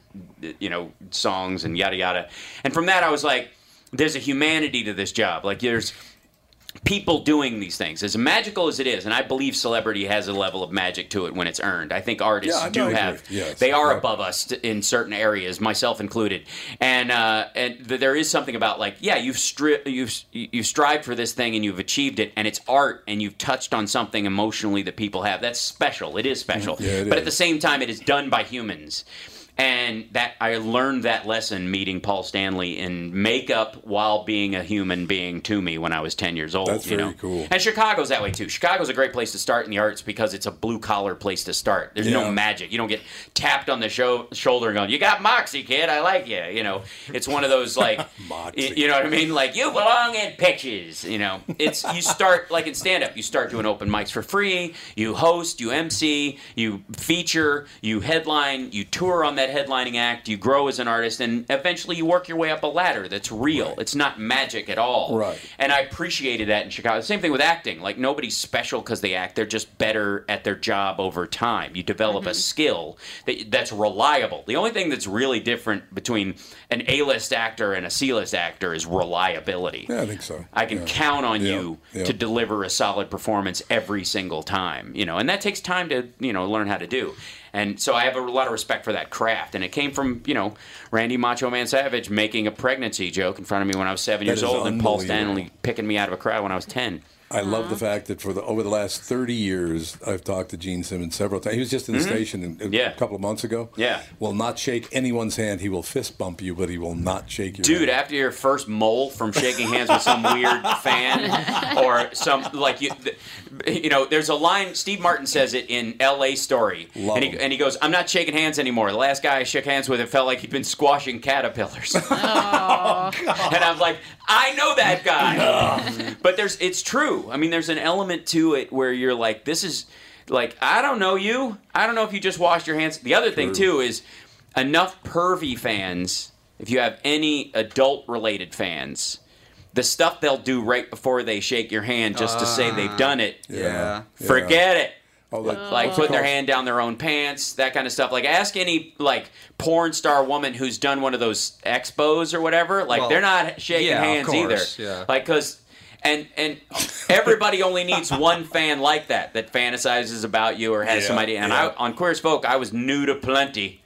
you know, songs and yada yada. And from that, I was like, "There's a humanity to this job. Like, there's." People doing these things as magical as it is and i believe celebrity has a level of magic to it when it's earned i think artists Yeah, I do agree. have Yes. they are Yeah. above us in certain areas myself included and uh, and th- there is something about like yeah you've stri- you've you've strived for this thing and you've achieved it and it's art and you've touched on something emotionally that people have that's special it is special Yeah, it but is. at the same time it is done by humans and that I learned that lesson meeting Paul Stanley in makeup while being a human being to me when I was 10 years old. That's you very know? cool. And Chicago's that way too. Chicago's a great place to start in the arts because it's a blue collar place to start. There's Yeah. no magic. You don't get tapped on the show, shoulder and going, "You got moxie, kid. I like you." You know, it's one of those like, Moxie. you know what I mean? Like you belong in pitches. You know, it's you start like in stand up. You start doing open mics for free. You host, you MC, you feature, you headline, you tour on that headlining act. You grow as an artist, and eventually you work your way up a ladder that's real. It's not magic at all. Right. And I appreciated that in Chicago. Same thing with acting. Like nobody's special because they act. They're just better at their job over time. You develop a mm-hmm. skill that that's reliable. The only thing that's really different between an A-list actor and a C-list actor is reliability. Yeah, I think so. I can Yeah. count on Yeah, you yeah. to deliver a solid performance every single time, you know, and that takes time to, you know, learn how to do. And so I have a lot of respect for that craft. And it came from, you know, Randy Macho Man Savage making a pregnancy joke in front of me when I was seven That years old and Paul. Stanley picking me out of a crowd when I was 10. I love the fact that for the over the last thirty years, I've talked to Gene Simmons several times. He was just in the Mhm. station in- a Yeah. couple of months ago. Yeah. will not shake anyone's hand. He will fist bump you, but he will not shake your Dude, hand. after your first mole from shaking hands with some weird fan or some like you, th- you know, there's a line. Steve Martin says it in L.A. Story, Love and he, him. and he goes, "I'm not shaking hands anymore." The last guy I shook hands with, it felt like he'd been squashing caterpillars, Oh, and I'm like, I know that guy. but there's it's true. I mean, there's an element to it where you're like, this is like I don't know you. I don't know if you just washed your hands. The other thing too is enough pervy fans. If you have any adult related fans. The stuff they'll do right before they shake your hand just to say they've ah. done it. Yeah. Forget it. Oh, that, Like putting their hand down their own pants, that kind of stuff. Like ask any like porn star woman who's done one of those expos or whatever. Like Well, they're not shaking yeah, hands either. yeah. Like because and and everybody only needs one fan like that that fantasizes about you or has Yeah, some idea. And yeah. I on Queer as Folk, I was new to plenty.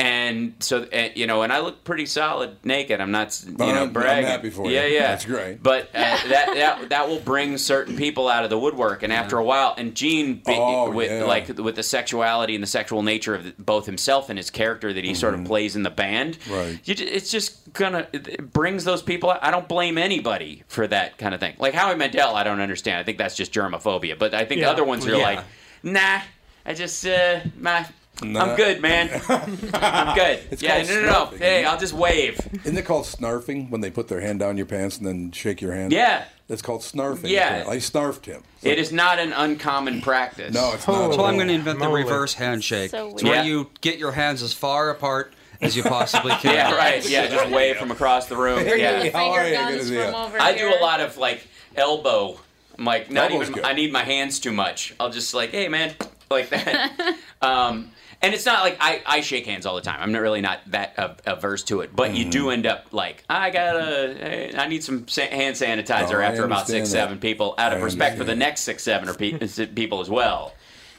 And so, uh, you know, and I look pretty solid naked. I'm not, you know, I'm- I'm bragging. happy for you. Yeah, yeah, That's great. But uh, that that that will bring certain people out of the woodwork, and after a while, and Gene, Oh, with yeah. like with the sexuality and the sexual nature of both himself and his character that he sort of plays in the band, Mm-hmm. Right. you, it's just gonna it brings those people. out. I don't blame anybody for that kind of thing. Like Howie Mandel, I don't understand. I think that's just germophobia. But I think Yeah. other ones are Yeah. like, nah, I just uh, my. Nah. I'm good, man. I'm good. It's yeah, no, no, no. Hey, I'll just wave. Isn't it called snarfing when they put their hand down your pants and then shake your hand? Yeah. That's called snarfing. Yeah. I snarfed him. It is not an uncommon practice. No, it's not. So at I'm going to invent the reverse handshake. So It's where weird. you get your hands as far apart as you possibly can. Yeah, right. Yeah, just wave from across the room. Hey, Yeah. how are you? Good to see from I do a lot of like elbow. I'm like not Elbow's even. good. I need my hands too much. I'll just like, hey man, like that. um, and it's not like I, I shake hands all the time. I'm not really not that uh, averse to it. But you Mm-hmm. do end up like I gotta. I need some hand sanitizer Oh, after about six, that. seven people, out of I respect for the next six, seven or pe- people as well.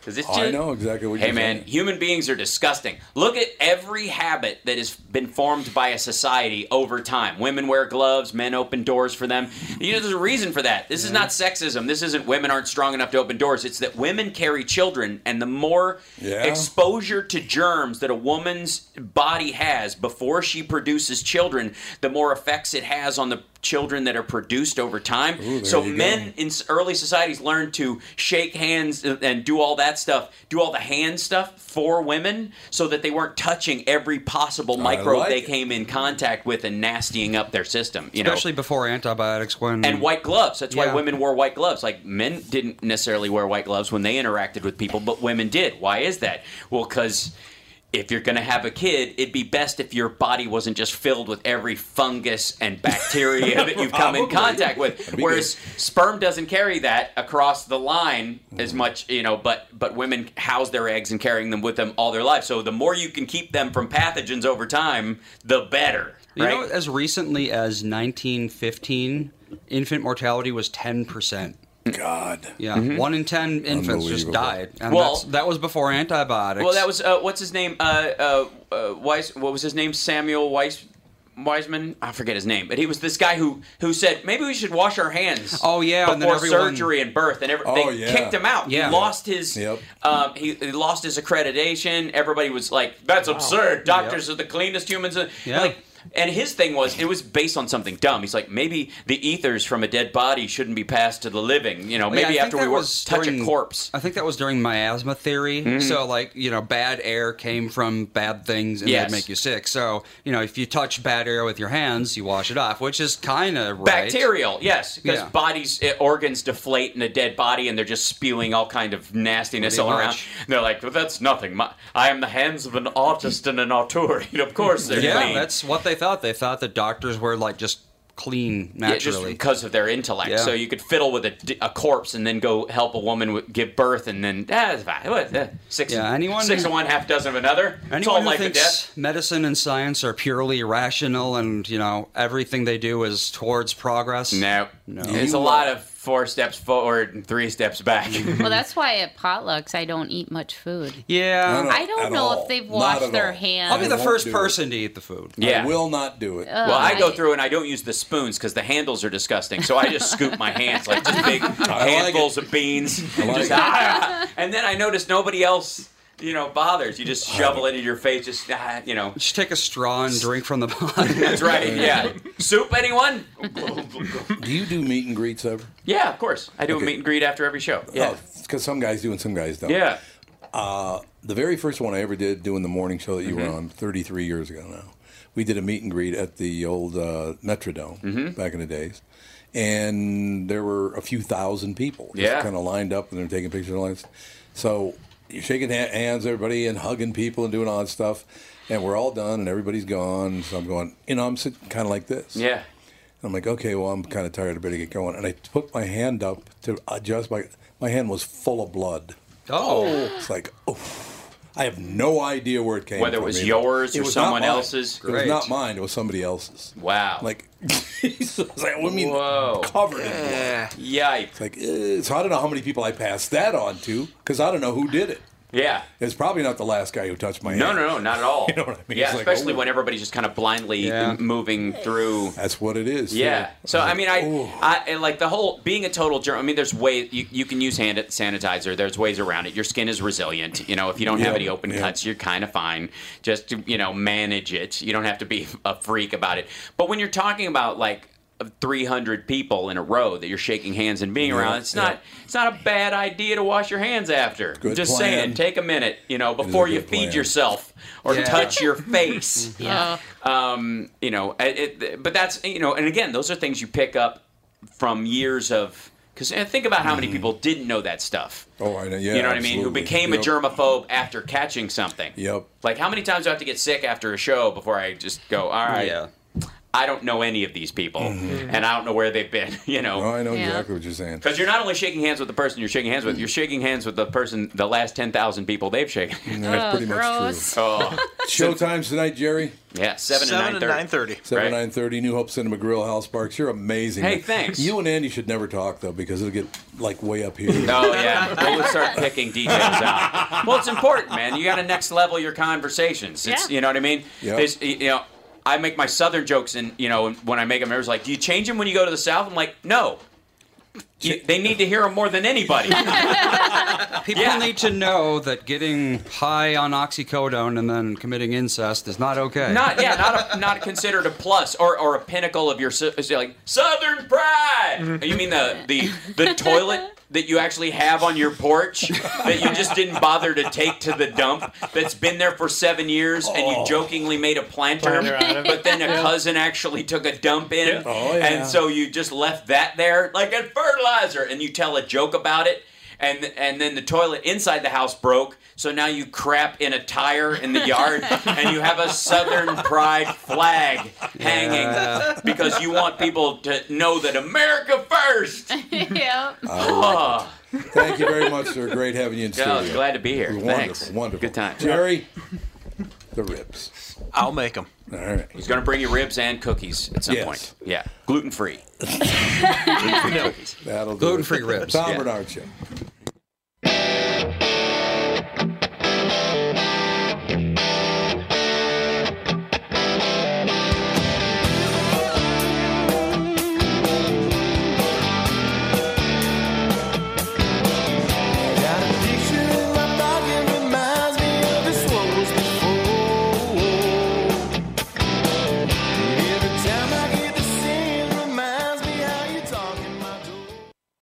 Because it's just, I know exactly what Hey man, saying. human beings are disgusting. Look at every habit that has been formed by a society over time. Women wear gloves, men open doors for them. You know, there's a reason for that. This is not sexism. This isn't women aren't strong enough to open doors. It's that women carry children, and the more Yeah. exposure to germs that a woman's body has before she produces children, the more effects it has on the children that are produced over time. Ooh, so you go. men in early societies learned to shake hands and- and do all that stuff, do all the hand stuff for women, so that they weren't touching every possible microbe like they it. came in contact with and nastying up their system. You know, Especially before antibiotics when and white gloves. That's why women wore white gloves. Like men didn't necessarily wear white gloves when they interacted with people, but women did. Why is that? Well, because if you're going to have a kid, it'd be best if your body wasn't just filled with every fungus and bacteria that you've come in contact with. Whereas sperm doesn't carry that across the line as mm-hmm. much, you know. But but women house their eggs and carrying them with them all their life. So the more you can keep them from pathogens over time, the better. You Right? know, as recently as 1915, infant mortality was 10%. God. Yeah, one in ten infants just died, and Mm-hmm. Well- that's, that was before antibiotics. Well, that was uh, what's his name? Uh, uh, uh, Weiss, what was his name? Samuel Weiss. Wiseman, I forget his name, but he was this guy who who said maybe we should wash our hands. Oh, yeah, and then before everyone- surgery and birth, and every, Oh, they yeah. kicked him out. Yeah. He lost his Yep. um, he, he lost his accreditation. Everybody was like, "That's absurd. Doctors are the cleanest humans." Yeah. Like, and his thing was it was based on something dumb. He's like, maybe the ethers from a dead body shouldn't be passed to the living. You know, Well, yeah, maybe after we that were touch during- a corpse. I think that was during miasma theory. Mm-hmm. So, like, you know, bad air came from bad things and Yes. they'd make you sick. So, you know, if you touch bad air with your hands, you wash it off, which is kind of right. Bacterial, yes, because Yeah. bodies, eh, organs deflate in a dead body, and they're just spewing all kind of nastiness all around. And they're like, well, "That's nothing. My, I am the hands of an artist and an auteur." Of course, they're Yeah, clean. that's what they thought. They thought that doctors were, like, just clean Yeah, just naturally. because of their intellect. Yeah. So you could fiddle with a corpse and then go help a woman give birth, and then ah, it's fine. What, eh, six, Yeah, anyone six of one, half dozen of another. Anyone who thinks death. medicine and science are purely rational and, you know, everything they do is towards progress. No, No. it's a lot of four steps forward and three steps back. Well, that's why at potlucks I don't eat much food. Yeah. I don't know if they've washed their hands. I'll be the first do it. person to eat the food. Yeah. I will not do it. Well, I go through and I don't use the spoons because the handles are disgusting. So I just scoop my hands like just big handfuls of beans. like Just, ah, and then I notice nobody else, you know, bothers. You just shovel it in your face. Just ah, you know. Just take a straw and drink from the bottom. That's right. Yeah. Soup, anyone? Do you do meet and greets ever? Yeah, of course. I do Okay. a meet and greet after every show. Yeah. because some guys do and some guys don't. Yeah. Uh, the very first one I ever did doing the morning show that you were Mhm. on 33 years ago now, we did a meet and greet at the old uh, Metrodome Mhm. back in the days. And there were a few thousand people just Yeah. kind of lined up and they're taking pictures. And all. So you're shaking ha- hands, everybody, and hugging people and doing all that stuff. And we're all done and everybody's gone. So I'm going, you know, I'm sitting kind of like this. Yeah. I'm like, okay, well, I'm kind of tired. I better get going. And I put my hand up to adjust my. My hand was full of blood. Oh. it's like, oh, I have no idea where it came from. Whether it was either. yours It or was someone mine. else's? It was not mine. It was somebody else's. Wow. Like, it's like, I mean, Whoa. covered in blood. Yikes. Like, eh, so I don't know how many people I passed that on to because I don't know who did it. Yeah. It's probably not the last guy who touched my No, hand. no, no, no, not at all. You know what I mean? Yeah, It's like, especially oh. when everybody's just kind of blindly Yeah. moving through. That's what it is. Yeah. too. So I mean, I, ooh. I I- like the whole being a total germ. I mean, there's ways you, you can use hand sanitizer. There's ways around it. Your skin is resilient. You know, if you don't have any open yeah. cuts, you're kind of fine. Just to, you know, manage it. You don't have to be a freak about it. But when you're talking about like 300 people in a row that you're shaking hands and being Yeah, around, it's yeah. not it's not a bad idea to wash your hands after. Good Just plan. saying, take a minute, you know, before you feed plan. yourself or Yeah. touch your face. Yeah. Um, you know, it, it, but that's you know, and again, those are things you pick up from years of. Because think about how many people didn't know that stuff. Oh, I know. Yeah, you know what I mean? Who became Yep. a germaphobe after catching something. Yep. Like, how many times do I have to get sick after a show before I just go, all right, Yeah. I don't know any of these people, mm-hmm. and I don't know where they've been, you know? Oh, I know Yeah. exactly what you're saying. Because you're not only shaking hands with the person you're shaking hands with, mm-hmm. you're shaking hands with the person, the last 10,000 people they've shaken. That's Oh, pretty much true. oh, Showtimes tonight, Jerry. yeah, 7 Seven and and 9.30. Seven Right. nine thirty, New Hope Cinema Grill, Hal Sparks. You're amazing. Hey, thanks. You and Andy should never talk though, because it'll get like way up here. Oh yeah, we'll start picking details out. Well, it's important, man. You got to next level your conversations. It's Yeah. you know what I mean. Yep. There's, you know, I make my southern jokes, and you know when I make them, everyone's like, "Do you change them when you go to the south?" I'm like, "No." You, they need to hear them more than anybody. People Yeah. need to know that getting high on oxycodone and then committing incest is not okay. not yeah, not a, not considered a plus or, or a pinnacle of your like Southern pride. Mm-hmm. You mean the the the toilet that you actually have on your porch that you just didn't bother to take to the dump that's been there for seven years and you oh. jokingly made a planter, Planter out of it. but then a cousin actually took a dump in Yeah. Oh, yeah. and so you just left that there like a fertilizer and you tell a joke about it and and then the toilet inside the house broke so now you crap in a tire in the yard and you have a southern pride flag hanging because you want people to know that america first! Yeah. oh, Thank you very much, sir. Great having you in yeah, studio. glad to be here. Wonderful, thanks. wonderful. good time Jerry, the ribs. I'll make them. All right. he's going to bring you ribs and cookies at some Yes. point yeah gluten-free Gluten free cookies. That'll do Gluten-free ribs. Tom Yeah. Barnard Show.